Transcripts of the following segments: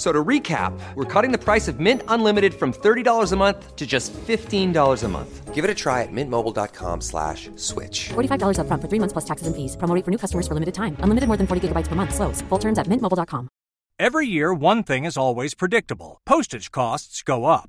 F- So to recap, we're cutting the price of Mint Unlimited from $30 a month to just $15 a month. Give it a try at mintmobile.com slash switch. $45 upfront for three months plus taxes and fees. Promo rate for new customers for limited time. Unlimited more than 40 gigabytes per month. Slows. Full terms at mintmobile.com. Every year, one thing is always predictable postage costs go up.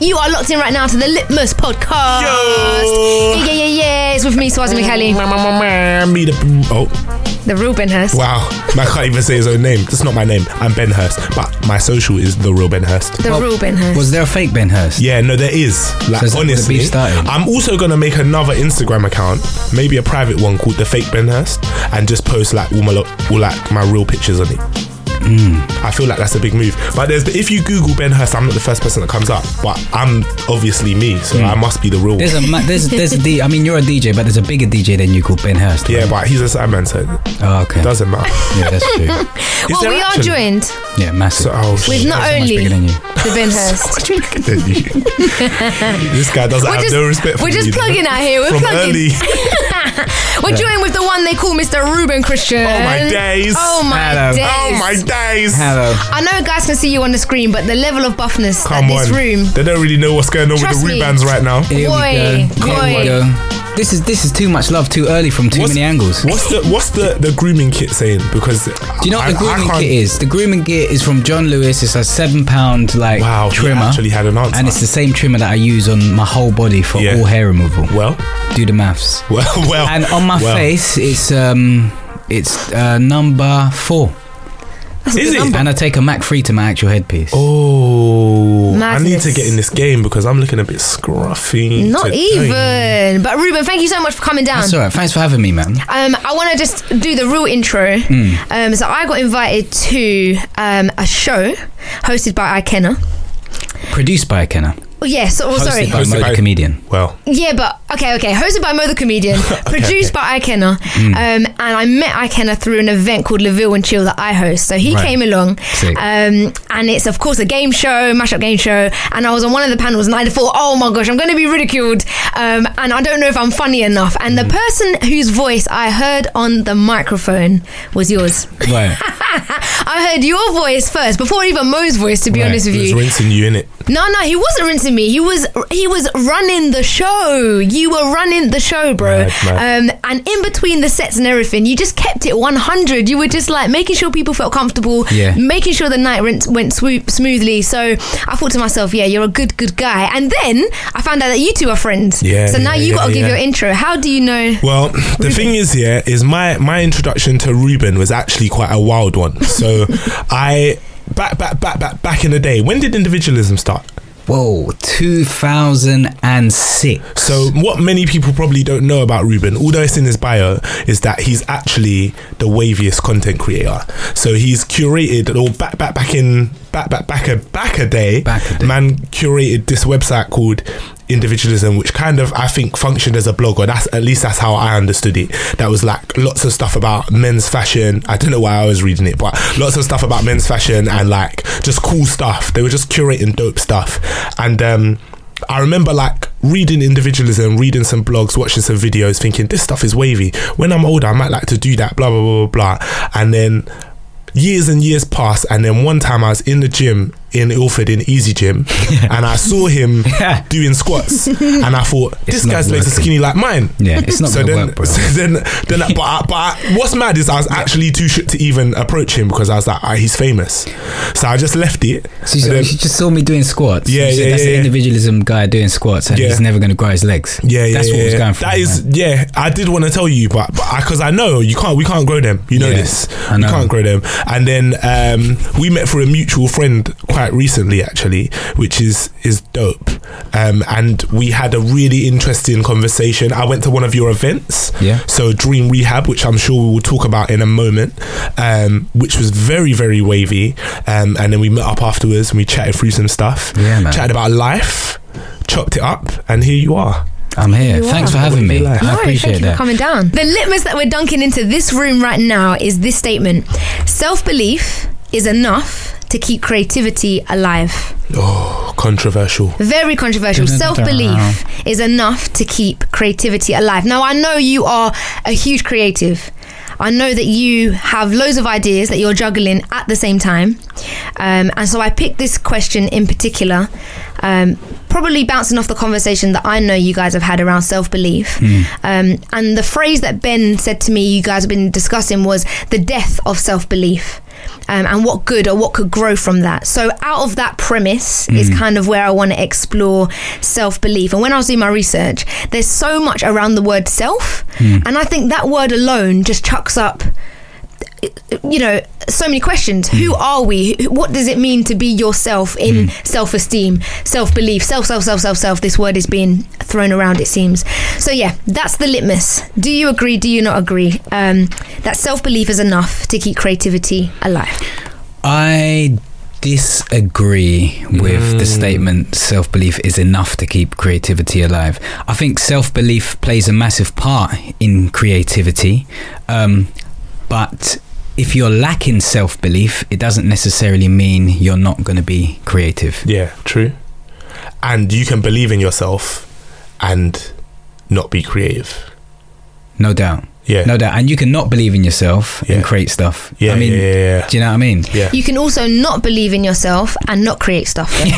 You are locked in right now to the Litmus podcast. Yeah, yeah, yeah, yeah. It's with me, Swarzy Macaly, Me the oh the real Ben Hurst. wow, I can't even say his own name. That's not my name. I'm Ben Hurst, but my social is the real Ben Hurst. The real Ben Hurst. Was there a fake Ben Hurst? Yeah, no, there is. Like So is that where the honestly. I'm also gonna make another Instagram account, maybe a private one called the Fake Ben Hurst, and just post like all my all like my real pictures on it. Hmm. I feel like that's a big move. But there's if you Google Ben Hurst, I'm not the first person that comes up, but I'm obviously me, so I must be the real. There's one. a there's there's a D. I mean, you're a DJ, but there's a bigger DJ than you called Ben Hurst. yeah, right? but he's a sideman, so Oh, okay. doesn't matter. Yeah, that's true. Is well, there we are joined Yeah, massive. So, oh, with shit. not so only than you. the Ben Hurst. Much bigger than you. this guy doesn't We're have just, no respect for we're just me, you know. plugging out here. We're From plugging. early. We're joined with the one they call Mr. Reuben Christian. Oh my days. Oh my Hello. days. Oh my days. Hello. I know guys can see you on the screen, but the level of buffness Come at this on. room. They don't really know what's going on Trust with the me. Rubans right now. Here Boy, we go. boy. Here we go. This is this is too much love too early from too What's- many angles. What's the what's the, the grooming kit saying? Because Do you know what I- the grooming kit is? The grooming kit is from John Lewis. It's a seven pound like Wow, he trimmer. actually had an answer. And it's the same trimmer that I use on my whole body for Yeah. all hair removal. Well, Do the maths. well, well. And on my well. face, it's um, it's uh, number four. Is it? And I take a Mac free to my actual headpiece. Oh, I need to get in this game because I'm looking a bit scruffy. Not today. even. But Reuben, thank you so much for coming down. That's all right. Thanks for having me, man. Um, I want to just do the real intro. Hmm. Um, so I got invited to um, a show hosted by Ikenna. Produced by Kenna. Oh, yes. Oh, Hosted sorry. by Hosted by- the comedian. Well, Yeah, but okay, okay. Hosted by Mo the comedian, produced by Ikenna, Hmm. um, and I met Ikenna through an event called Leville and Chill that I host. So he Right. came along, um, and it's of course a game show, mashup game show. And I was on one of the panels, and I thought, oh my gosh, I'm going to be ridiculed, um, and I don't know if I'm funny enough. And Hmm. the person whose voice I heard on the microphone was yours. Right. I heard your voice first before even Mo's voice. To be Right. honest with he was you, rinsing you in it. no, no, he wasn't rinsing me. He was he was running the show. You were running the show, bro. Mad, mad. Um, and in between the sets and everything, you just kept it 100. You were just like making sure people felt comfortable, Yeah. making sure the night went, went swoop smoothly. So I thought to myself, yeah, you're a good, good guy. And then I found out that you two are friends. Yeah, So now yeah, you got to yeah, give yeah. your intro. How do you know? Well, the thing is, here is my my introduction to Reuben was actually quite a wild one. So, I back back back back back in the day. When did individualism start? Whoa, 2006. So, what many people probably don't know about Reuben, although it's in his bio, is that he's actually the waviest content creator. So he's curated, or back back back in back back back a back a day, Back a day. man curated this website called Individualism, which kind of I think functioned as a blog, or that's at least that's how I understood it. That was like lots of stuff about men's fashion. I don't know why I was reading it, but lots of stuff about men's fashion and like just cool stuff. They were just curating dope stuff, and um, I remember like reading individualism, reading some blogs, watching some videos, thinking this stuff is wavy. When I'm older, I might like to do that. Blah blah blah blah blah. And then years and years passed, and then one time I was in the gym in Ilford in Easy Gym, and I saw him Yeah. doing squats, and I thought this guy's legs are skinny like mine. Yeah, it's not so then, work, bro. so then, then, but, I, but I, what's mad is I was actually too shook to even approach him because I was like, ah, he's famous. So I just left it. So you, then- you just saw me doing squats. Yeah, yeah, That's yeah, the individualism guy doing squats, and he's never going to grow his legs. Yeah, yeah, That's what I was going for. That is, man. yeah. I did want to tell you, but because I, know you can't, we can't grow them. You know this. I We know. can't grow them. And then um, we met for a mutual friend quite recently, actually, which is is dope. Um, and we had a really interesting conversation. I went to one of your events, Yeah. So Dream Rehab, which I'm sure we will talk about in a moment, um, which was very very wavy. Um, and then we met up afterwards and we chatted through some stuff. Yeah, man. Chatted about life, chopped it up, and here you are. I'm here. You Thanks are. for having me. What do I like? appreciate thank you that. for coming down. The litmus that we're dunking into this room right now is this statement Self belief is enough to keep creativity alive. Oh, controversial. Very controversial. Self belief is enough to keep creativity alive. Now, I know you are a huge creative. I know that you have loads of ideas that you're juggling at the same time. Um, and so I picked this question in particular, um, probably bouncing off the conversation that I know you guys have had around self belief. Um, and the phrase that Ben said to me, you guys have been discussing, was the death of self belief um, and what good or what could grow from that. So, out of that premise is kind of where I want to explore self belief. And when I was doing my research, there's so much around the word self, and I think that word alone just chucks up. You know, so many questions. Who are we? What does it mean to be yourself in self esteem, self belief, self, self, self, self, self? This word is being thrown around, it seems. So, yeah, that's the litmus. Do you agree? Do you not agree? Um, that self belief is enough to keep creativity alive. I disagree with the statement self belief is enough to keep creativity alive. I think self belief plays a massive part in creativity, um, but if you're lacking self belief, it doesn't necessarily mean you're not going to be creative. Yeah, true. And you can believe in yourself and not be creative. No doubt. Yeah. No doubt. And you can not believe in yourself Yeah. and create stuff. Yeah, I mean, yeah, yeah, yeah. do you know what I mean? Yeah. You can also not believe in yourself and not create stuff. and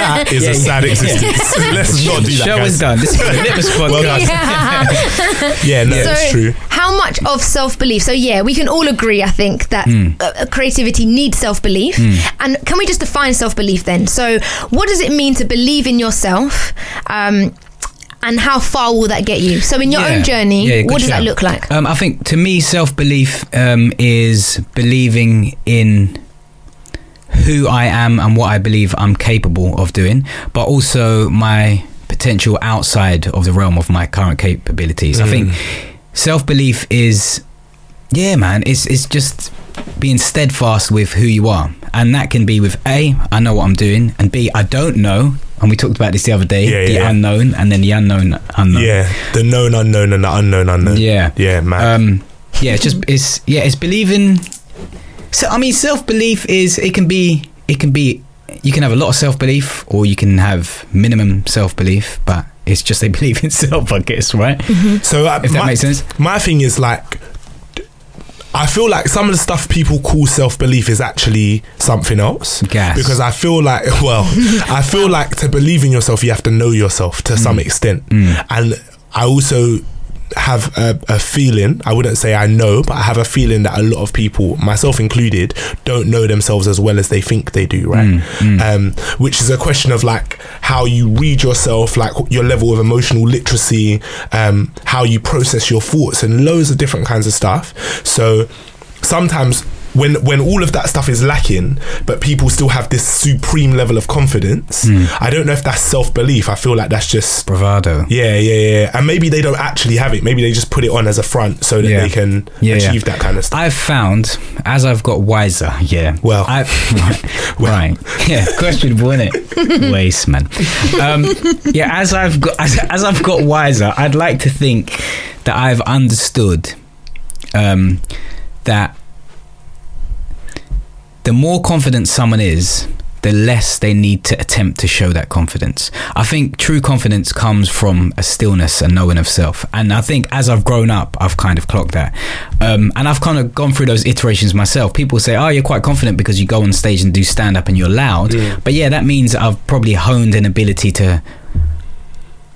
that is a sad existence. Let's not do that. Show guys. is done. This is the Litmus Well podcast. done. Yeah, no, so, it's true. how much of self belief? So, yeah, we can all agree, I think, that Hmm. uh, creativity needs self belief. And can we just define self belief then? So, what does it mean to believe in yourself? Um, and how far will that get you? So, in your Yeah. own journey, Yeah, good what does that look like? Um, I think to me, self belief um, is believing in who I am and what I believe I'm capable of doing, but also my potential outside of the realm of my current capabilities. I think self belief is, yeah, man, it's it's just being steadfast with who you are, and that can be with a I know what I'm doing, and b I don't know. And we talked about this the other day, Yeah, the yeah. unknown, and then the unknown unknown. Yeah, the known unknown and the unknown unknown. Yeah. yeah, man. Um, yeah, it's just it's yeah, it's believing. So I mean, self belief is it can be it can be you can have a lot of self belief or you can have minimum self belief, but it's just a belief in self, I guess, right? so uh, if that my, makes sense. My thing is like, I feel like some of the stuff people call self belief is actually something else. Gas. Because I feel like, well, I feel like to believe in yourself, you have to know yourself to Mm. some extent. And I also have a, a feeling, I wouldn't say I know, but I have a feeling that a lot of people, myself included, don't know themselves as well as they think they do, right? Mm, Um, which is a question of like how you read yourself, like your level of emotional literacy, um, how you process your thoughts, and loads of different kinds of stuff. So sometimes when when all of that stuff is lacking, but people still have this supreme level of confidence, Hmm. I don't know if that's self belief. I feel like that's just Bravado. yeah, yeah, yeah. And maybe they don't actually have it. Maybe they just put it on as a front so that Yeah. they can Yeah, yeah. achieve that kind of stuff. I've found as I've got wiser, yeah. Well. I, right, yeah, questionable, isn't it? Waste, man. Um, yeah, as I've got as, as I've got wiser, I'd like to think that I've understood um, that the more confident someone is, the less they need to attempt to show that confidence. I think true confidence comes from a stillness and knowing of self. And I think as I've grown up, I've kind of clocked that. Um, and I've kind of gone through those iterations myself. People say, oh, you're quite confident because you go on stage and do stand up and you're loud. But yeah, that means I've probably honed an ability to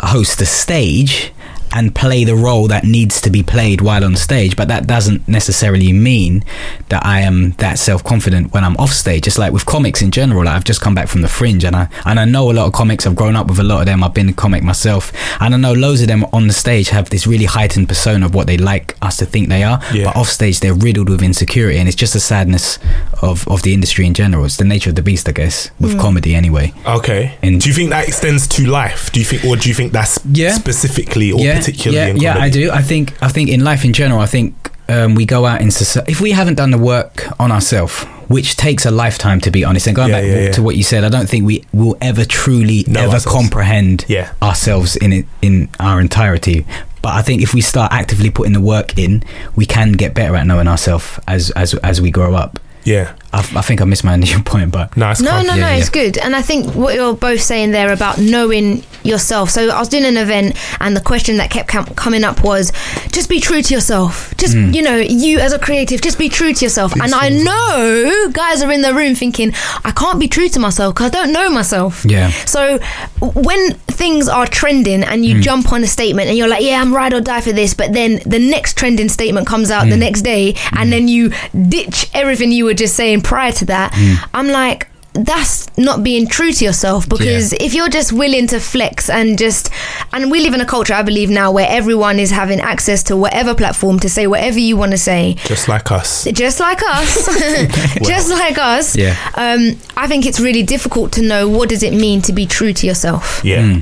host a stage and play the role that needs to be played while on stage but that doesn't necessarily mean that I am that self-confident when I'm off stage just like with comics in general like I've just come back from the fringe and I and I know a lot of comics I've grown up with a lot of them I've been a comic myself and I know loads of them on the stage have this really heightened persona of what they like us to think they are Yeah. but off stage they're riddled with insecurity and it's just a sadness of, of the industry in general it's the nature of the beast I guess with mm. comedy anyway Okay. In- do you think that extends to life? Do you think, or do you think that's Yeah. specifically or particularly yeah, yeah. I do. I think I think in life in general, I think um, we go out in society. If we haven't done the work on ourselves, which takes a lifetime to be honest, and going Yeah, back yeah, to what you said, I don't think we will ever truly Know ever ourselves. comprehend ourselves in it in our entirety. But I think if we start actively putting the work in, we can get better at knowing ourselves as as as we grow up. Yeah. I, I think I missed my initial point, but No, it's No, calm. no, Yeah, no, yeah. it's good. And I think what you're both saying there about knowing yourself. So I was doing an event, and the question that kept com- coming up was just be true to yourself. Just, Hmm. you know, you as a creative, just be true to yourself. and I know guys are in the room thinking, I can't be true to myself because I don't know myself. Yeah. So when things are trending and Hmm. you jump on a statement and you're like, yeah, I'm ride or die for this, but then the next trending statement comes out the Hmm. next day and then you ditch everything you were just saying prior to that, Hmm. I'm like, that's not being true to yourself because if you're just willing to flex and just and we live in a culture I believe now where everyone is having access to whatever platform to say whatever you want to say Just like us. just like us just like us Yeah. um, i think it's really difficult to know what does it mean to be true to yourself Yeah. Hmm.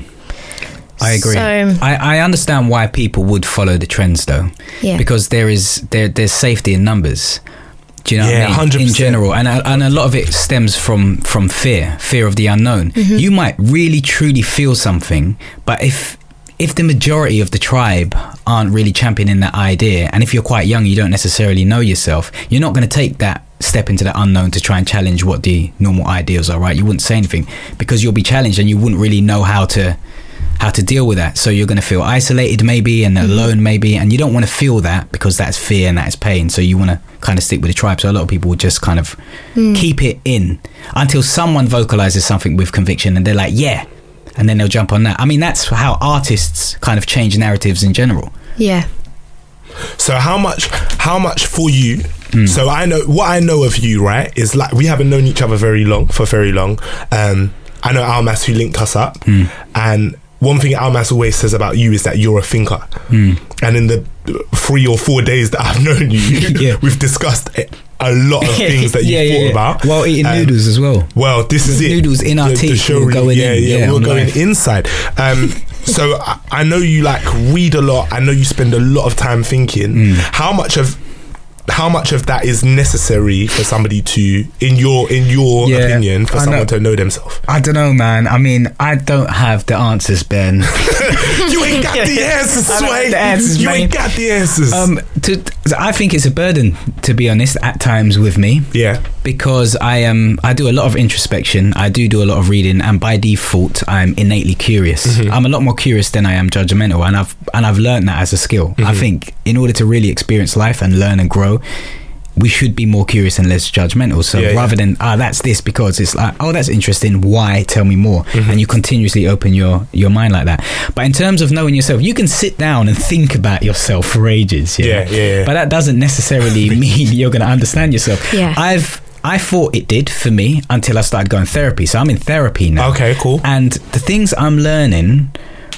I agree. So- I, I understand why people would follow the trends though. Yeah. Because there is there there's safety in numbers. Do you know Yeah, what I mean? In 100%. general, and a- and a lot of it stems from from fear, fear of the unknown. Mm-hmm. You might really truly feel something, but if if the majority of the tribe aren't really championing that idea, and if you're quite young, you don't necessarily know yourself, you're not going to take that step into the unknown to try and challenge what the normal ideals are. Right? You wouldn't say anything because you'll be challenged, and you wouldn't really know how to how to deal with that. So you're going to feel isolated maybe and alone maybe, and you don't want to feel that because that's fear and that's pain. So you want to kind of stick with the tribe. So a lot of people would just kind of keep it in until someone vocalizes something with conviction and they're like, yeah. And then they'll jump on that. I mean, that's how artists kind of change narratives in general. yeah So how much how much for you Hmm. so I know what I know of you right is like we haven't known each other very long for very long um I know Almas who linked us up Hmm. and one thing Almas always says about you is that you're a thinker Hmm. and in the three or four days that I've known you Yeah. we've discussed a lot of things that you Yeah, thought yeah. about While eating Um, noodles as well. well, this is it. Noodles in our teeth, we were going yeah, in, yeah, yeah, we're going live. inside. Um, so I, I know you like read a lot. I know you spend a lot of time thinking. Mm. How much of how much of that is necessary for somebody to, in your in your Yeah, opinion, for I know. someone to know themselves? I don't know, man. I mean, I don't have the answers, Ben. you ain't got the answers, I Sway. the answers, you ain't got the answers. um, to, I think it's a burden, to be honest, at times with me. yeah, because I am I do a lot of introspection. I do do a lot of reading, and by default, I'm innately curious. Mm-hmm. I'm a lot more curious than I am judgmental, and I've and I've learned that as a skill. I Mm-hmm. think in order to really experience life and learn and grow. We should be more curious and less judgmental. So Yeah, yeah. rather than ah, that's this because it's like oh, that's interesting. Why? Tell me more. Mm-hmm. And you continuously open your your mind like that. But in terms of knowing yourself, you can sit down and think about yourself for ages. Yeah, yeah, yeah. But that doesn't necessarily mean you're going to understand yourself. Yeah. I've I thought it did for me until I started going therapy. So I'm in therapy now. Okay, cool. And the things I'm learning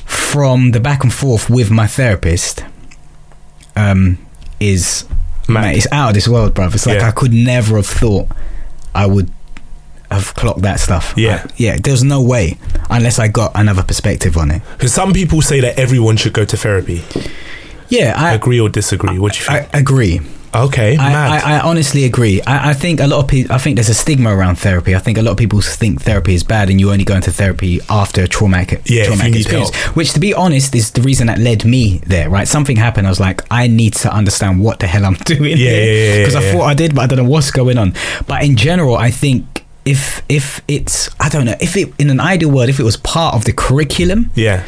from the back and forth with my therapist um, is Mad. mate, it's out of this world, bruv. It's like Yeah. I could never have thought I would have clocked that stuff. Yeah. I- yeah. There's no way unless I got another perspective on it. because some people say that everyone should go to therapy. Yeah, I Agree or disagree? What do you think? I agree. Okay, I, mad. I, I honestly agree. I, I think a lot of people. I think there's a stigma around therapy. I think a lot of people think therapy is bad, and you only go into therapy after a traumatic, Yeah, traumatic experience. help. Which, to be honest, is the reason that led me there. Right, something happened. I was like, I need to understand what the hell I'm doing. Yeah, yeah, yeah, Because yeah, I thought I did, but I don't know what's going on. But in general, I think if if it's I don't know if it in an ideal world if it was part of the curriculum Yeah.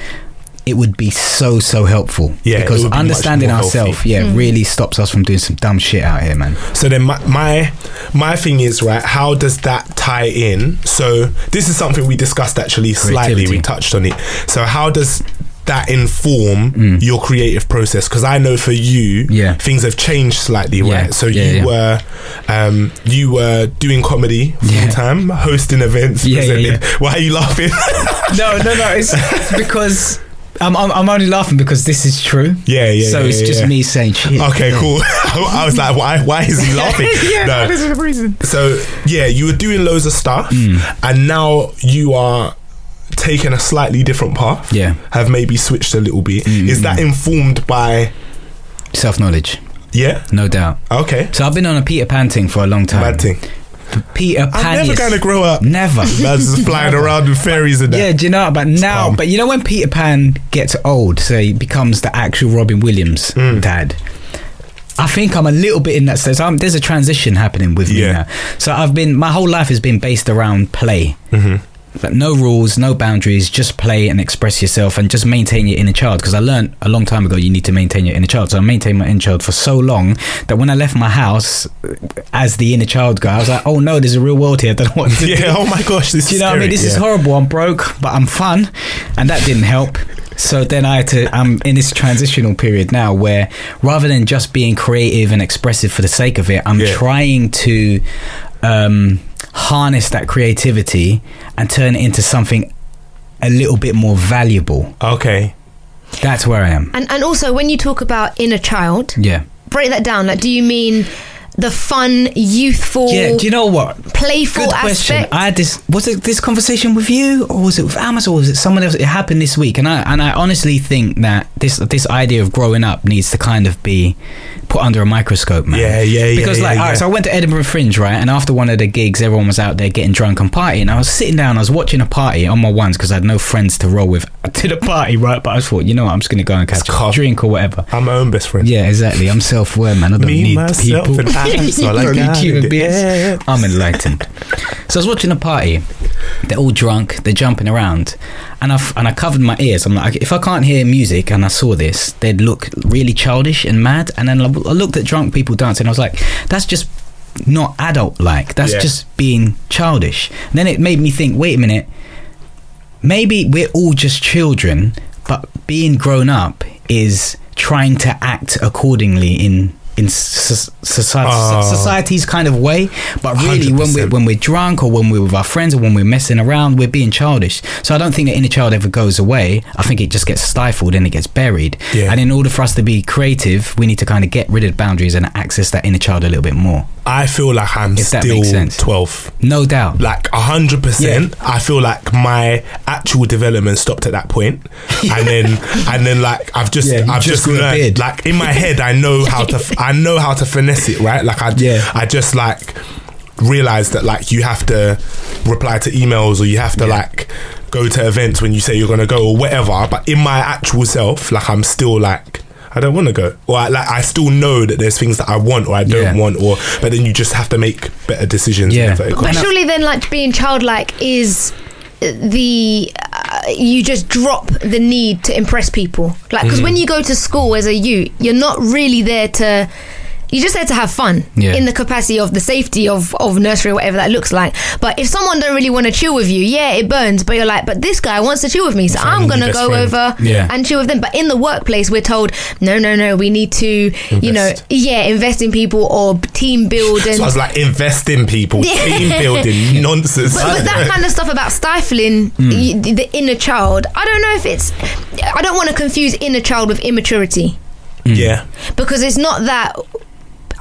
It would be so so helpful Yeah, because would be much understanding more ourselves healthy. yeah really stops us from doing some dumb shit out here man So then my, my my thing is right. How does that tie in? So this is something we discussed actually slightly. Creativity. We touched on it. So how does that inform your creative process? Because I know for you, Mm. Yeah. things have changed slightly, Yeah, right? So yeah, you yeah. were um, you were doing comedy full Yeah. time, hosting events. Yeah, yeah, presenting. yeah. Why are you laughing? no no no it's because I'm, I'm, I'm only laughing because this is true Yeah, yeah, so yeah, it's yeah, just yeah. me saying shit okay, cool. I was like, why? Why is he laughing? yeah No. this is the reason So yeah, you were doing loads of stuff, Mm. and now you are taking a slightly different path. Yeah. have maybe switched a little bit. Mm, is mm, that mm. informed by? self-knowledge Yeah. no doubt Okay. so I've been on a Peter Pan thing for a long time Bad thing. Peter Pan I'm never gonna grow up. never Man's just flying around with fairies and that. Yeah, do you know? But now, but you know when Peter Pan gets old, so he becomes the actual Robin Williams Mm. dad. I think I'm a little bit in that stage. I'm, there's a transition happening with me Yeah. now. So I've been my whole life has been based around play. Mm-hmm. Like no rules, no boundaries, just play and express yourself and just maintain your inner child. Because I learned a long time ago you need to maintain your inner child. So I maintained my inner child for so long that when I left my house uh, as the inner child guy, I was like, oh no, there's a real world here. I don't know what to do. Yeah. Oh my gosh, this Do you is know what I mean? scary. This is horrible. I'm broke, but I'm fun, and that didn't help. So then I had to. I'm in this transitional period now where rather than just being creative and expressive for the sake of it, I'm Yeah. trying to um, harness that creativity and turn it into something a little bit more valuable. Okay. That's where I am. And and also when you talk about inner child, Yeah. break that down. Like, do you mean the fun, youthful, Yeah. Do you know what? playful Good question. aspect? I had this. Was it this conversation with you, or was it with Amazon, or was it someone else? It happened this week, and I and I honestly think that this this idea of growing up needs to kind of be put under a microscope, man. Yeah, yeah, yeah, Because like, yeah, all right, yeah. so I went to Edinburgh Fringe, right, and after one of the gigs, everyone was out there getting drunk and partying. I was sitting down, I was watching a party on my ones because I had no friends to roll with to the party, right? But I thought, you know what, I'm just gonna go and catch a calm. drink or whatever. I'm my own best friend. Yeah, exactly. I'm self-aware, man. I don't Me, need myself, people. and I. That's all I got. Human beings. Yeah. I'm enlightened. So I was watching a party. They're all drunk. They're jumping around, and I and I covered my ears. I'm like, if I can't hear music and I saw this, they'd look really childish and mad. And then I looked at drunk people dancing. I was like, that's just not adult like. That's Yeah. just being childish. And then it made me think. Wait a minute. Maybe we're all just children, but being grown up is trying to act accordingly in in so- society, Oh. Ah. society's kind of way. But really, when we're 100%. when we're drunk or when we're with our friends or when we're messing around, we're being childish. So I don't think the inner child ever goes away. I think it just gets stifled and it gets buried. Yeah. And in order for us to be creative, we need to kind of get rid of boundaries and access that inner child a little bit more. I feel like I'm If that still. 12. No doubt. like a hundred percent. I feel like my actual development stopped at that point, and then and then like I've just Yeah, I've just just, learned like in my head I know how to f- I know how to finesse it right. Like I Yeah. I just like realized that like you have to reply to emails or you have to like go to events when you say you're gonna go or whatever. But in my actual self, like I'm still like. I don't want to go, or I, like I still know that there's things that I want or I don't Yeah. want, or but then you just have to make better decisions. Yeah. whenever it But comes. surely then, like being childlike is the uh, you just drop the need to impress people. Like because Mm. when you go to school as a youth, you're not really there to. You're just there to have fun Yeah. in the capacity of the safety of, of nursery or whatever that looks like. But if someone don't really want to chill with you, yeah, it burns. But you're like, but this guy wants to chill with me, so Find I'm gonna go friend. over Yeah. and chill with them. But in the workplace, we're told, no, no, no, we need to, you know, yeah, invest in people or team building. So I was like, invest in people, team building, nonsense. but, but that kind of stuff about stifling hmm. y- the, the inner child, I don't know if it's. I don't want to confuse inner child with immaturity yeah, because it's not that.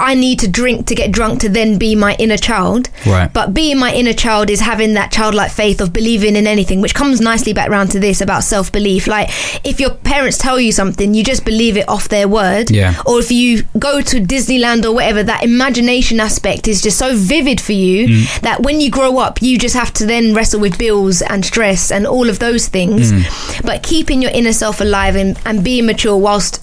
I need to drink to get drunk to then be my inner child. Right. But being my inner child is having that childlike faith of believing in anything, which comes nicely back round to this about self belief. Like, if your parents tell you something, you just believe it off their word. Yeah. Or if you go to Disneyland or whatever, that imagination aspect is just so vivid for you Mm. that when you grow up, you just have to then wrestle with bills and stress and all of those things. Mm. But keeping your inner self alive and, and being mature whilst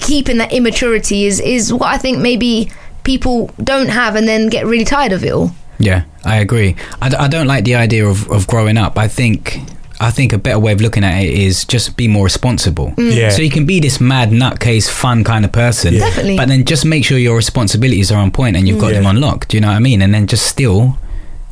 keeping that immaturity is, is what I think maybe people don't have and then get really tired of it all. Yeah, I agree. I, d- I don't like the idea of, of growing up. I think I think a better way of looking at it is just be more responsible. Mm. Yeah. So you can be this mad nutcase, fun kind of person, Yeah. Definitely. but then just make sure your responsibilities are on point and you've got mm. them Yeah. unlocked. Do you know what I mean? And then just still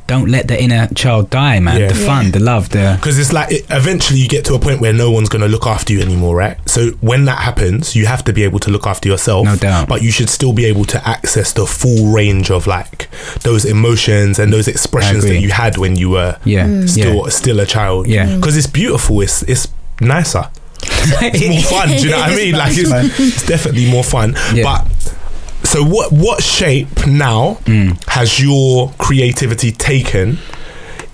don't let the inner child die, man. Yeah. The fun, the love, the Because it's like it, eventually you get to a point where no one's going to look after you anymore, right? So when that happens, you have to be able to look after yourself. No doubt. But you should still be able to access the full range of like those emotions and those expressions that you had when you were yeah, Mm. still yeah. still a child. Yeah. Mm. Because it's beautiful. It's it's nicer. It's more fun. Do you know what I mean? Like it's, it's definitely more fun. Yeah. But so what what shape now Mm. has your creativity taken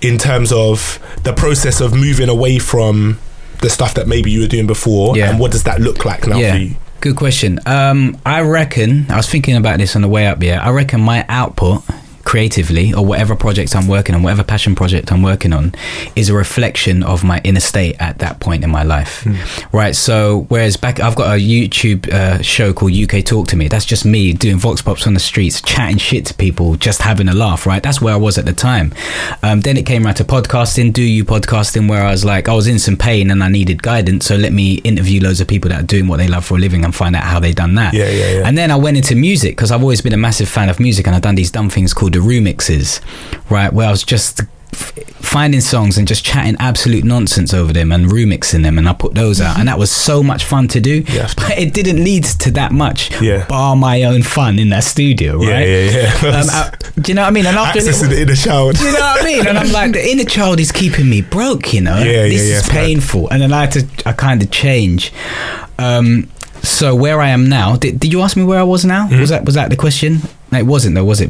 in terms of the process of moving away from the stuff that maybe you were doing before Yeah. and what does that look like now for you? Good question. Um, I reckon I was thinking about this on the way up. Yeah, I reckon my output creatively or whatever project I'm working on, whatever passion project I'm working on, is a reflection of my inner state at that point in my life. Right. So whereas back, I've got a YouTube uh, show called UK Talk to Me. That's just me doing vox pops on the streets, chatting shit to people, just having a laugh. Right. That's where I was at the time. Um, then it came around to podcasting, do you podcasting, where I was like, I was in some pain and I needed guidance. So let me interview loads of people that are doing what they love for a living and find out how they done that. Yeah, yeah, yeah. And then I went into music because I've always been a massive fan of music and I've done these dumb things called the remixes, right? Where I was just f- finding songs and just chatting absolute nonsense over them and remixing them and I put those out and that was so much fun to do Yeah. but it didn't lead to that much Yeah. bar my own fun in that studio right yeah, yeah. um, I- do you know what I mean and after Access to the inner child. do you know what I mean? And I'm like, the inner child is keeping me broke, you know? Yeah, this yeah, is yeah, painful. And then I had to, I kind of change. Um, so where I am now, did, did you ask me where I was now? Hmm? Was that was that the question? No, it wasn't though, was it?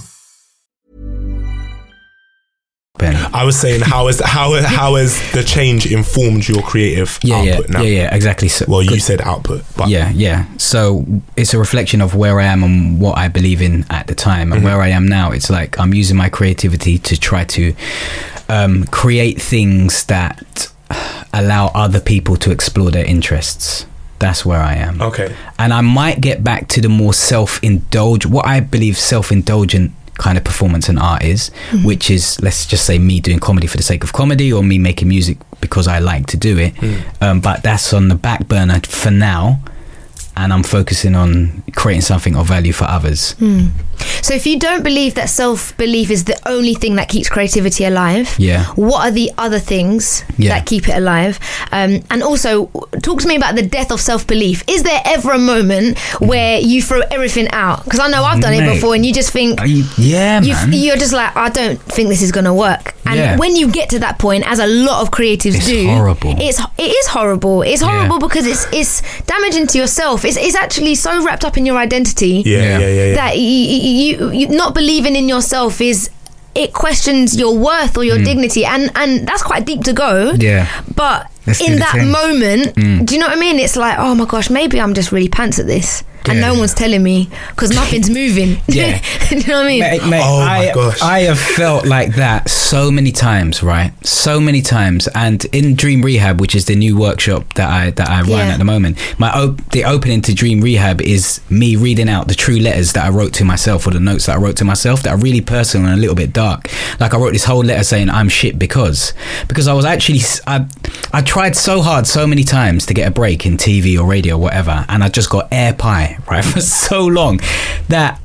Ben. I was saying how is how how has the change informed your creative Yeah, yeah, output now? yeah, yeah, exactly. So, Well, you said output, but yeah, yeah. So it's a reflection of where I am and what I believe in at the time, Mm-hmm. and where I am now. It's like I'm using my creativity to try to um, create things that allow other people to explore their interests. That's where I am. Okay. And I might get back to the more self-indulgent, what I believe self-indulgent kind of performance and art is, hmm. which is let's just say me doing comedy for the sake of comedy or me making music because I like to do it. Hmm. Um, but that's on the back burner for now. And I'm focusing on creating something of value for others. Hmm. So if you don't believe that self belief is the only thing that keeps creativity alive, Yeah. what are the other things Yeah. that keep it alive? Um, and also, talk to me about the death of self belief. Is there ever a moment where you throw everything out? Because I know I've done it before, and you just think. You, yeah, You, man. you're just like, I don't think this is going to work. And Yeah. when you get to that point, as a lot of creatives It's do, horrible. It's it is horrible. It's Yeah. horrible because it's it's damaging to yourself. It's, it's actually so wrapped up in your identity yeah, Yeah. yeah, yeah, yeah. that you, you, you not believing in yourself is it questions your worth or your dignity and and that's quite deep to go. Yeah. but Let's in that moment do you know what i mean? It's like oh my gosh maybe i'm just really pants at this and Yeah. no one's telling me because nothing's moving Yeah. you know what i mean Mate, mate, Oh my gosh. I have felt like that so many times, right? So many times. And in Dream Rehab, which is the new workshop that I that I run Yeah. at the moment, my op- the opening to Dream Rehab is me reading out the true letters that I wrote to myself or the notes that I wrote to myself that are really personal and a little bit dark. Like I wrote this whole letter saying I'm shit because because I was actually I I tried so hard so many times to get a break in TV or radio or whatever, and I just got air pie right for so long that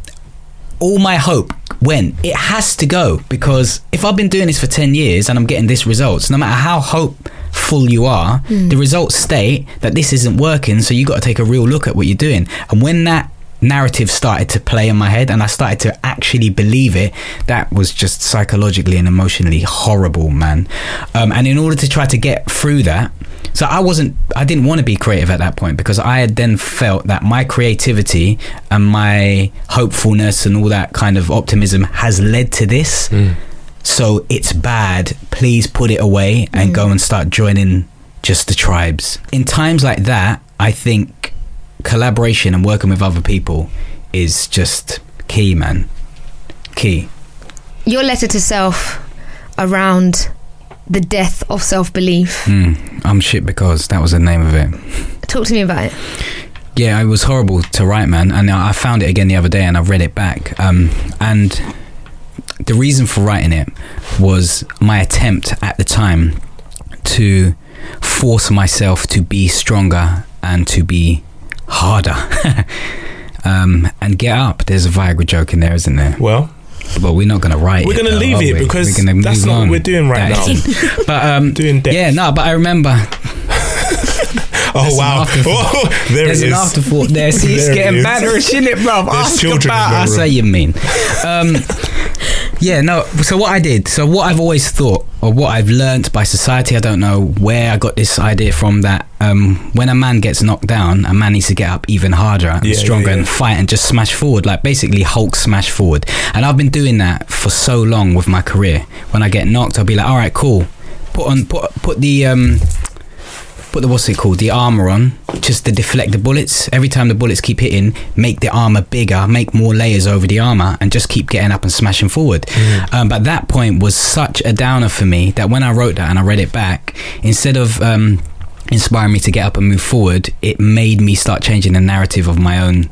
all my hope went. It has to go because if I've been doing this for 10 years and I'm getting this results, no matter how hopeful you are, the results state that this isn't working. So you got to take a real look at what you're doing. And when that narrative started to play in my head and I started to actually believe it, that was just psychologically and emotionally horrible, man. Um, and in order to try to get through that, so I wasn't, I didn't want to be creative at that point because I had then felt that my creativity and my hopefulness and all that kind of optimism has led to this. Mm. So it's bad. Please put it away and go mm. and start joining just the tribes. In times like that, I think collaboration and working with other people is just key, man. Key. Your letter to self around the death of self belief. Mm, I'm shit because that was the name of it. Talk to me about it. Yeah, it was horrible to write, man. And I found it again the other day and I read it back. Um, and the reason for writing it was my attempt at the time to force myself to be stronger and to be harder. um, and get up. There's a Viagra joke in there, isn't there? Well, But we're not going to write We're gonna though, leave it we? because We're gonna that's not what we're doing right That now. but um, Doing depth. yeah, no. But I remember oh There's wow, oh, there there's it an is. afterthought there. See, it's There it getting is. better, isn't it? There's Ask children about room. How you mean? Um, yeah, no. So what I did, so what I've always thought, or what I've learnt by society, I don't know where I got this idea from. That um, when a man gets knocked down, a man needs to get up even harder and Yeah, stronger yeah, yeah. and fight and just smash forward, like basically Hulk smash forward. And I've been doing that for so long with my career. When I get knocked, I'll be like, all right, cool. Put on, put put the um, put the what's it called? The armor on just to deflect the bullets. Every time the bullets keep hitting make the armor bigger make more layers over the armor and just keep getting up and smashing forward. Um, but that point was such a downer for me that when i wrote that and i read it back instead of um, inspiring me to get up and move forward it made me start changing the narrative of my own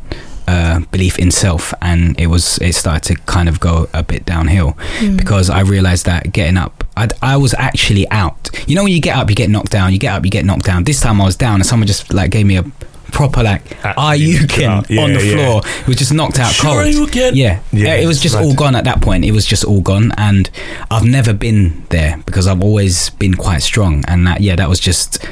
uh, belief in self. And it was it started to kind of go a bit downhill because I realized that getting up I, I was actually out. You know when you get up you get knocked down you get up you get knocked down. This time I was down and someone just like gave me a proper like are you can on Yeah, the yeah. floor? It was just knocked out Sure cold. yeah. Yeah, it was just right. all gone at that point. It was just all gone and I've never been there because I've always been quite strong and that yeah that was just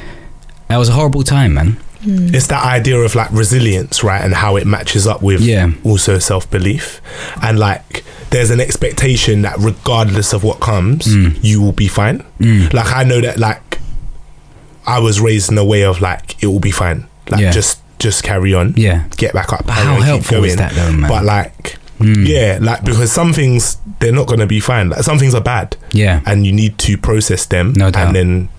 that was a horrible time man It's that idea of like resilience, right, and how it matches up with Yeah. also self belief, and like there's an expectation that regardless of what comes, Mm. you will be fine. Like I know that like I was raised in a way of like it will be fine, like Yeah. just just carry on, Yeah. get back up. But how helpful is that though, man? But like. Mm. Yeah, like because some things they're not gonna be fine. Like some things are bad, Yeah. and you need to process them. No doubt. And then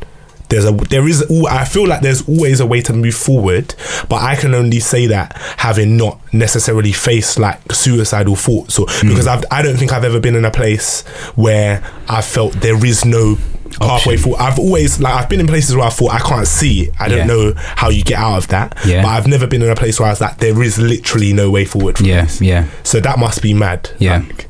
there's a there is al- I feel like there's always a way to move forward, but I can only say that having not necessarily faced like suicidal thoughts or Hmm. because I've, I don't think I've ever been in a place where I felt there is no pathway Option. forward. I've always like I've been in places where I thought I can't see. I don't Yeah. know how you get out of that. Yeah. But I've never been in a place where I was like there is literally no way forward. From yeah this. yeah So that must be mad. Yeah. Like,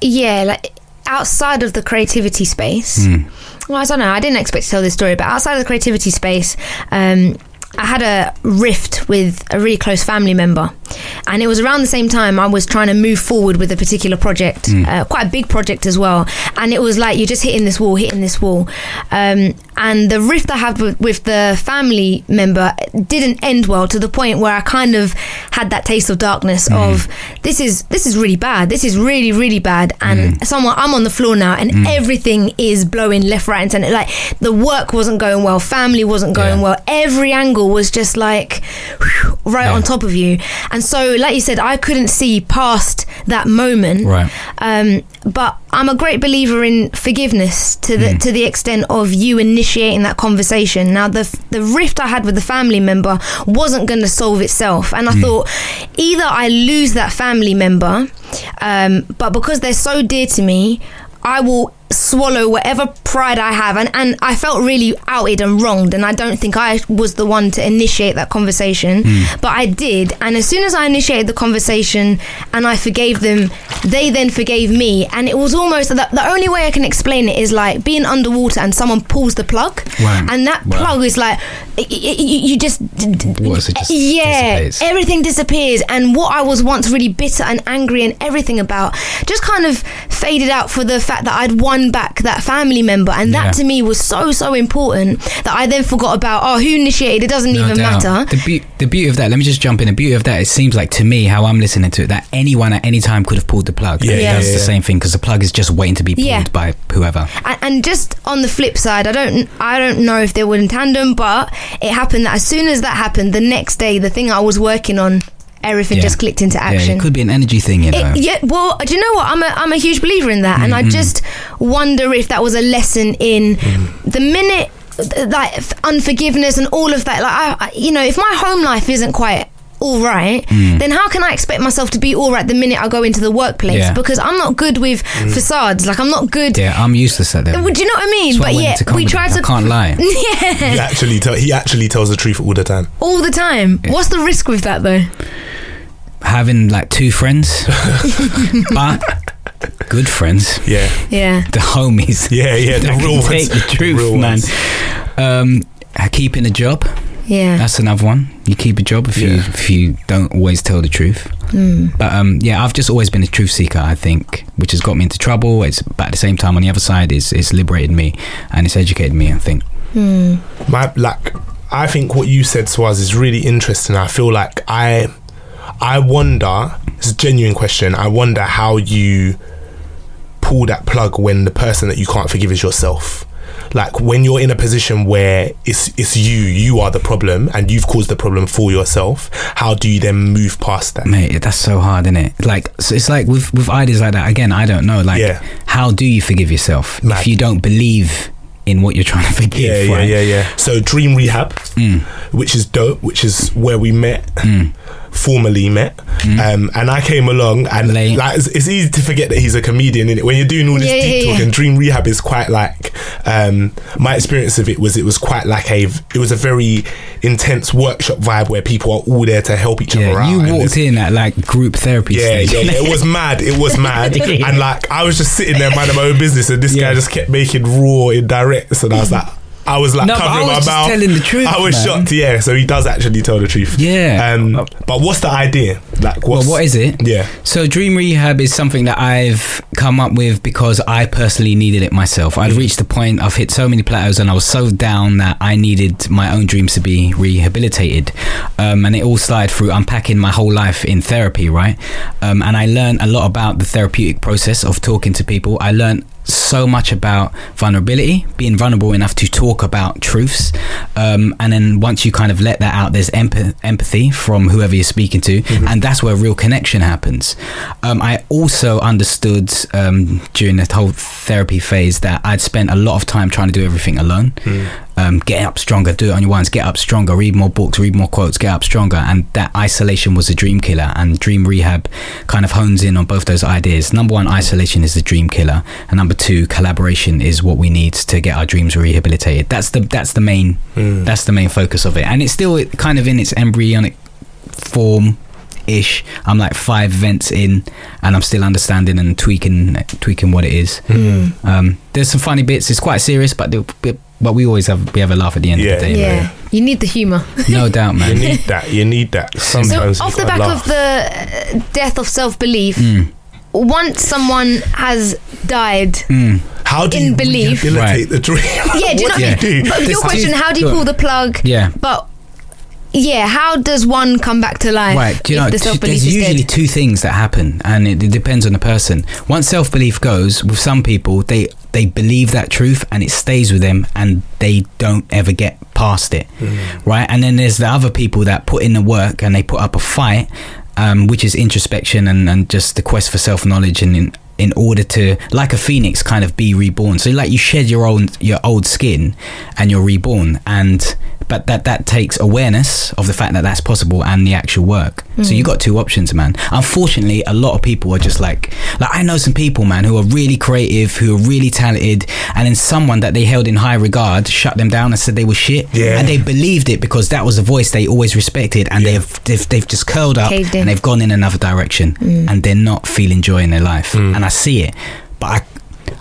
Yeah, like outside of the creativity space. Hmm. Well, I don't know. I didn't expect to tell this story, but outside of the creativity space, um, I had a rift with a really close family member, and it was around the same time I was trying to move forward with a particular project, Hmm. uh, quite a big project as well. And it was like you're just hitting this wall, hitting this wall, um, and the rift I had with, with the family member didn't end well to the point where I kind of had that taste of darkness of this is this is really bad. This is really really bad, and someone I'm on the floor now, and everything is blowing left, right, and center. Like the work wasn't going well, family wasn't going Yeah. well. Every angle was just like whew, right Yeah. on top of you, and so like you said, I couldn't see past that moment. Right. Um, but I'm a great believer in forgiveness to the to the extent of you initiating that conversation. Now the the rift I had with the family member wasn't going to solve itself, and I thought either I lose that family member, um, but because they're so dear to me, I will swallow whatever pride I have. And, and I felt really outed and wronged. And I don't think I was the one to initiate that conversation. Hmm. But I did. And as soon as I initiated the conversation and I forgave them they then forgave me, and it was almost the, the only way I can explain it is like being underwater and someone pulls the plug, and that plug is like you just just yeah, dissipates? everything disappears, and what I was once really bitter and angry and everything about just kind of faded out for the fact that I'd won back that family member, and that Yeah. to me was so so important that I then forgot about oh who initiated it doesn't No even doubt. matter. The, be- the beauty of that, let me just jump in. The beauty of that, it seems like to me, how I'm listening to it, that anyone at any time could have pulled the plug. Yeah, And it yeah, does yeah, the yeah. same thing because the plug is just waiting to be pulled Yeah. by whoever. And, and just on the flip side, I don't I don't know if they were in tandem, but it happened that as soon as that happened, the next day the thing I was working on, everything Yeah. just clicked into action. Yeah, it could be an energy thing, you know. It- yeah, well, do you know what? I'm a I'm a huge believer in that, and I mm-hmm. just wonder if that was a lesson in mm. the minute like unforgiveness and all of that. Like, I, I, you know, if my home life isn't quite all right, then how can I expect myself to be all right the minute I go into the workplace? Yeah. Because I'm not good with facades. Like, I'm not good. Yeah, I'm useless at that. Would you know what I mean? That's but went yeah, we try tried I to. can't lie. He actually tell, he actually tells the truth all the time. all the time. What's the risk with that though? Having like two friends, but good friends, Yeah, Yeah. the homies. yeah, yeah. The real can take ones. the truth, real man. ones. Um, keeping a job. Yeah. That's another one. You keep a job if you if you don't always tell the truth. But um, yeah, I've just always been a truth seeker. I think, which has got me into trouble. It's but at the same time, on the other side, it's it's liberated me and it's educated me. I think. my like I think what you said Swaz is really interesting. I feel like I I wonder it's a genuine question. I wonder how you pull that plug when the person that you can't forgive is yourself. Like when you're in a position where it's it's you, you are the problem and you've caused the problem for yourself, how do you then move past that? Mate, that's so hard, isn't it? Like, so it's like with with ideas like that. Again, I don't know. Like, Yeah. how do you forgive yourself Mad. if you don't believe in what you're trying to forgive? Yeah, yeah, right? yeah, yeah. So Dream Rehab, mm. which is dope, which is where we met, mm. Formally met, um, and I came along and Late. like it's, it's easy to forget that he's a comedian in it when you're doing all this Yeah, deep yeah, talk. yeah. And Dream Rehab is quite like um, my experience of it was it was quite like a it was a very intense workshop vibe where people are all there to help each other out. you and walked there's- in at like group therapy. yeah, yeah, stage. yeah, it was mad. It was mad, and like I was just sitting there minding my own business, and this Yeah. guy just kept making raw indirects, and I was like, I was like No, covering was my mouth, telling the truth, I was man. shocked. Yeah, so he does actually tell the truth. Yeah. Um, but what's the idea? Like, Well, what's, what is it? Yeah. So Dream Rehab is something that I've come up with because I personally needed it myself. I'd reached the point I've hit so many plateaus and I was so down that I needed my own dreams to be rehabilitated. Um, and it all started through unpacking my whole life in therapy, right? Um, and I learned a lot about the therapeutic process of talking to people. I learned so much about vulnerability, being vulnerable enough to talk about truths. Um, and then once you kind of let that out, there's emp- empathy from whoever you're speaking to. And that's where real connection happens. Um, I also understood um, during the whole therapy phase that I'd spent a lot of time trying to do everything alone. Um, get up stronger, do it on your ones, get up stronger, read more books, read more quotes, get up stronger. And that isolation was a dream killer. And Dream Rehab kind of hones in on both those ideas. Number one, isolation is the dream killer. And number two, collaboration is what we need to get our dreams rehabilitated. That's the that's the main that's the main focus of it. And it's still kind of in its embryonic form ish. I'm like five events in, and I'm still understanding and tweaking tweaking what it is. Um, there's some funny bits. It's quite serious, but the- but we always have we have a laugh at the end Yeah, of the day. Yeah. Yeah. You need the humor. No doubt, man. You need that. You need that. Sometimes so off the back laugh. of the uh, death of self-belief Mm. once someone has died how do in you belief- rehabilitate the dream? yeah do you know what what I do you mean do? but your question how do you pull the plug Yeah. but yeah how does one come back to life Right, do you if know, the t- self-belief there's usually dead two things that happen, and it, it depends on the person. Once self belief goes, with some people, they they believe that truth and it stays with them, and they don't ever get past it, right? And then there's the other people that put in the work and they put up a fight, um, which is introspection and, and just the quest for self knowledge and. In, in order to, like a phoenix, kind of be reborn. So, like you shed your own your old skin, and you're reborn. And but that that takes awareness of the fact that that's possible and the actual work. So you got two options, man. Unfortunately, a lot of people are just like like I know some people, man, who are really creative, who are really talented, and then someone that they held in high regard shut them down and said they were shit, Yeah. and they believed it because that was a voice they always respected, and they've, they've they've just curled up and they've gone in another direction, mm. and they're not feeling joy in their life, mm. and I see it, but I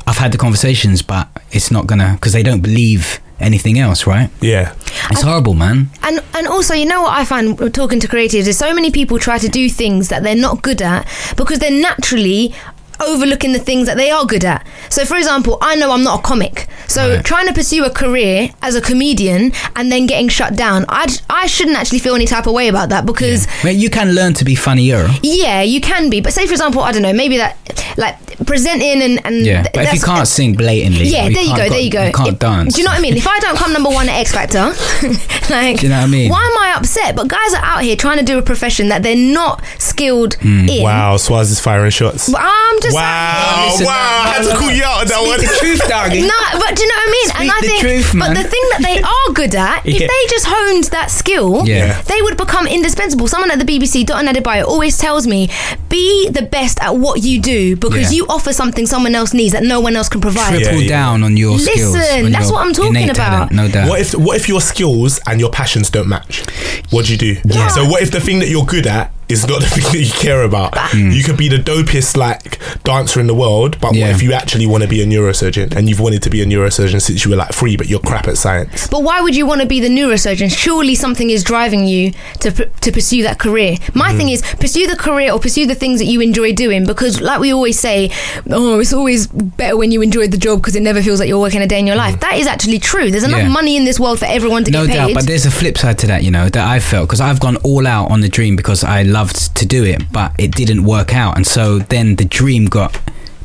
I've had the conversations, but it's not gonna because they don't believe anything else, right? Yeah. It's horrible, man. And and also, you know what I find talking to creatives is so many people try to do things that they're not good at because they're naturally overlooking the things that they are good at. So for example, I know I'm not a comic. So Right. trying to pursue a career as a comedian and then getting shut down, I I shouldn't actually feel any type of way about that because Mate, you can learn to be funnier. yeah, you can be. But say for example, I don't know, maybe that like presenting and and Yeah, but if you can't sing blatantly, yeah, or there you go, got- there you go. You can't If- dance. Do you know what I mean? If I don't come number one at X Factor, like, Do you know what I mean? Why am I upset? But guys are out here trying to do a profession that they're not skilled Hmm. in. Wow, Swaz is firing shots. But I'm just Wow, Listen, wow, I had to call you out on that one. Speak the truth, doggy. No, but do you know what I mean? and I the think, truth, but the thing that they are good at, if Yeah. they just honed that skill, Yeah. they would become indispensable. Someone at the BBC, Dotun Adebayo, always tells me, be the best at what you do because Yeah. you offer something someone else needs that no one else can provide. Triple Yeah, yeah. down on your skills. Listen, that's what I'm talking about. talent, no doubt. What if what if your skills and your passions don't match? What do you do? Yeah. So what if the thing that you're good at is not the thing that you care about? Hmm. You could be the dopest like dancer in the world, but Yeah. what if you actually want to be a neurosurgeon and you've wanted to be a neurosurgeon since you were like three, but you're crap at science? But why would you want to be the neurosurgeon? Surely something is driving you to p- to pursue that career. My thing is pursue the career or pursue the things that you enjoy doing because, like we always say, oh, it's always better when you enjoy the job because it never feels like you're working a day in your life. That is actually true. There's enough Yeah. money in this world for everyone to no get paid. doubt, but there's a flip side to that, you know, that I felt because I've gone all out on the dream because I loved to do it, but it didn't work out, and so then the dream got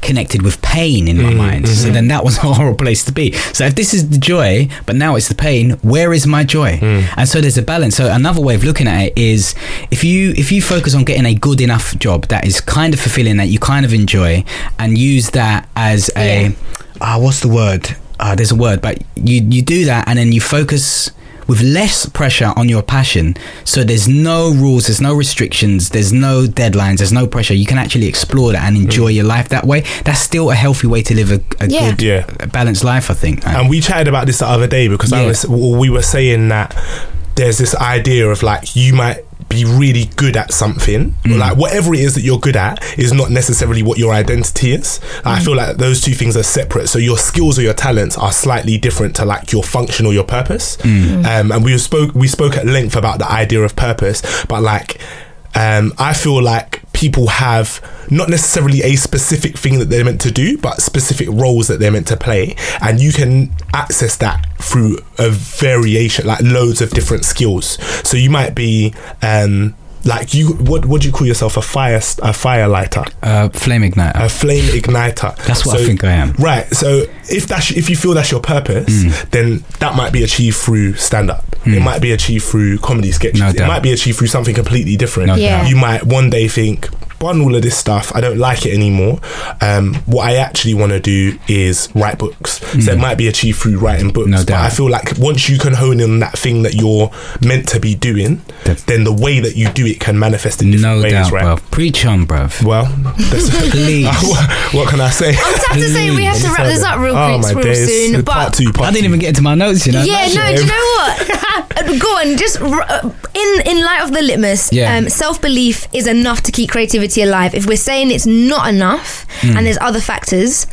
connected with pain in my mind. So then that was a horrible place to be. So if this is the joy, but now it's the pain, where is my joy? And so there's a balance. So another way of looking at it is if you if you focus on getting a good enough job that is kind of fulfilling that you kind of enjoy and use that as a ah what's the word? Ah, there's a word, but you you do that and then you focus with less pressure on your passion. So there's no rules, there's no restrictions, there's no deadlines, there's no pressure. You can actually explore that and mm. enjoy your life that way. That's still a healthy way to live a, a Yeah. good, Yeah. a balanced life, I think. man. And we chatted about this the other day because I Yeah. was we were saying that there's this idea of like you might be really good at something. Mm. like whatever it is that you're good at is not necessarily what your identity is. I feel like those two things are separate. So your skills or your talents are slightly different to like your function or your purpose. Mm. um, and we spoke we spoke at length about the idea of purpose but like um, I feel like people have not necessarily a specific thing that they're meant to do, but specific roles that they're meant to play, and you can access that through a variation, like loads of different skills. So you might be. Um, like you, what would you call yourself? A fire, a fire lighter, uh, flame igniter. a flame igniter. That's what I think I am. Right. So if that's if you feel that's your purpose, Mm. then that might be achieved through stand up. It might be achieved through comedy sketches. No it doubt. might be achieved through something completely different. No Yeah. doubt. You might one day think, "Bun all of this stuff. I don't like it anymore. Um, what I actually want to do is write books." So it might be achieved through writing books. Mm. No but doubt. I feel like once you can hone in that thing that you're meant to be doing, Def- then the way that you do it can manifest in different no ways, doubt, right? bruv. Preach on, bruv. Well, that's, Please. what, what can I say? I just have to say we have to wrap this up real Oh quick, my real days. soon. Part But two, part I didn't even get into my notes, you know. yeah, no, do you know what? Uh, Go on, just r- uh, in in light of the litmus, Yeah. um, self belief is enough to keep creativity alive. If we're saying it's not enough, Hmm. and there's other factors.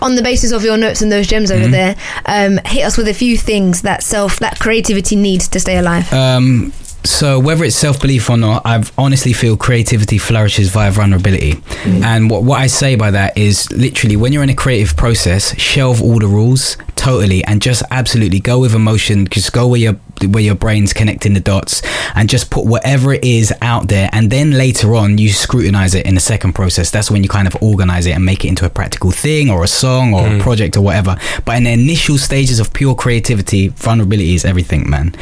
On the basis of your notes and those gems over there, um, hit us with a few things that self that creativity needs to stay alive. Um, so whether it's self belief or not, I honestly feel creativity flourishes via vulnerability. And what what I say by that is literally when you're in a creative process, shelve all the rules totally and just absolutely go with emotion. Just go where your where your brain's connecting the dots and just put whatever it is out there. And then later on, you scrutinize it in the second process. That's when you kind of organize it and make it into a practical thing or a song or a project or whatever. But in the initial stages of pure creativity, vulnerability is everything, man.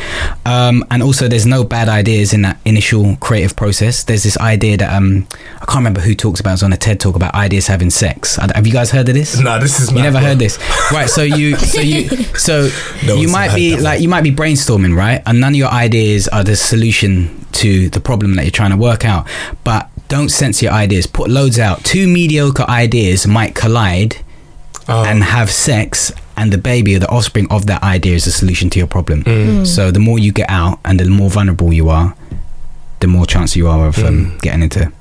Um, and also, there's no bad ideas in that initial creative process. There's this idea that um, I can't remember who talks about. It's on a TED talk about ideas having sex. Uh, Have you guys heard of this? no this is You never bro. heard this, right? So you so you so No you might be like you might be brainstorming right and none of your ideas are the solution to the problem that you're trying to work out but don't censor your ideas put loads out two mediocre ideas might collide Oh. and have sex and the baby or the offspring of that idea is the solution to your problem Mm. so the more you get out and the more vulnerable you are the more chance you are of Mm. um, getting into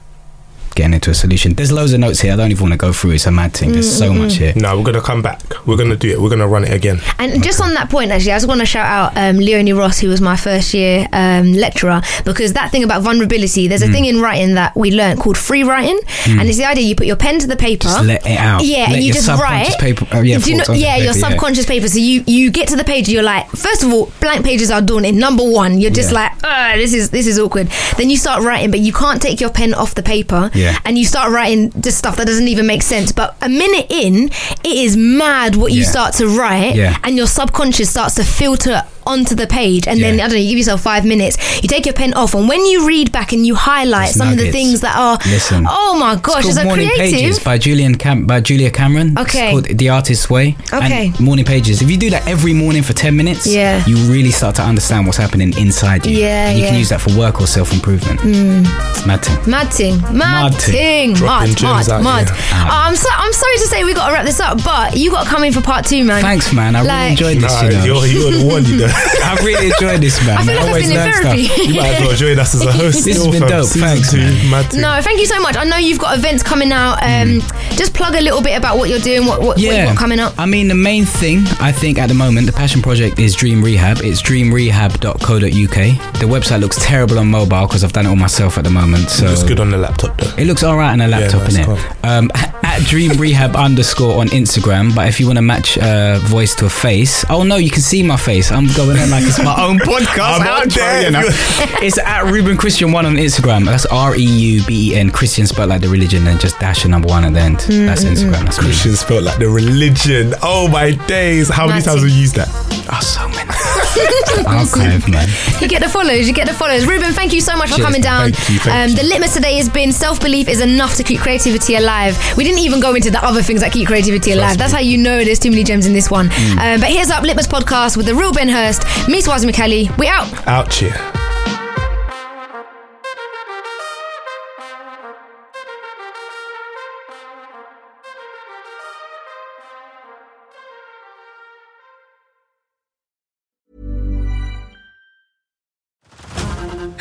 getting into a solution there's loads of notes here i don't even want to go through it's a mad thing there's so much here No, we're gonna come back. We're gonna do it. We're gonna run it again. And just on that point, actually, I just want to shout out um, Leonie Ross, who was my first year um, lecturer, because that thing about vulnerability, Mm. there's a thing in writing that we learned called free writing, and it's the idea you put your pen to the paper, Just let it out. yeah, Let and you your just subconscious write. paper- uh, yeah, Do you know, thoughts onto yeah, the your paper, yeah. subconscious paper. So you you get to the page, you're like, first of all, blank pages are daunting. Number one, you're just Yeah. like, ah, this is this is awkward. Then you start writing, but you can't take your pen off the paper, Yeah. And you start writing just stuff that doesn't even make sense. But a minute in, it is mad what you Yeah. start to write, Yeah. and your subconscious starts to filter onto the page and then I don't know you give yourself five minutes you take your pen off and when you read back and you highlight Just some of the things that are Listen. oh my gosh It's it's, called so Morning creative Pages by Julian Cam- by Julia Cameron. Okay. It's called The Artist's Way. Okay. And morning Pages. If you do that every morning for 10 minutes, Yeah. you really start to understand what's happening inside you. Yeah, And you can use that for work or self improvement. Hmm. Mad thing. Mad ting, mad Mad ting. ting, Dropping mad, mad, mad. here. Ah. Oh, I'm so, I'm sorry to say we got to wrap this up, but you got to come in for part two, man. Thanks, man. I Like- really enjoyed this. Nah, you know. you're, you're the one, you know. I really enjoyed this, man. I feel like I've been in therapy. stuff. You might as well join us as a host. This has been dope. Thanks, two, man. mad. No, thank you so much. I know you've got events coming out. Um, Just plug a little bit about what you're doing, what, what, what you've got coming up. I mean, the main thing I think at the moment, the passion project is Dream Rehab. It's dreamrehab.co.uk. The website looks terrible on mobile because I've done it all myself at the moment. So Looks good on the laptop though. It looks all right on a laptop, nice innit? cover. Um, at Dream Rehab underscore on Instagram. But if you want to match uh, voice to a face, oh no, you can see my face. I'm going in like it's my own podcast. I'm on outro, there. you know? it's at Reuben Christian one on Instagram. That's R E U B E N Christian spelled like the religion and just dash a number one at the end. Mm, that's mm, mm. Instagram. That's me. Christians felt like the religion. Oh my days! How many Matty. times have you used that? Oh, so many. Archive, man. You get the follows, you get the follows. Reuben, thank you so much for coming down. thank you, thank um, you. The litmus today has been self belief is enough to keep creativity alive. We didn't even go into the other things that keep creativity alive. That's how you know there's too many gems in this one. Mm. Um, but here's up Litmus podcast with the real Ben Hurst, me, Swaz Macaly. We out. Ouch here.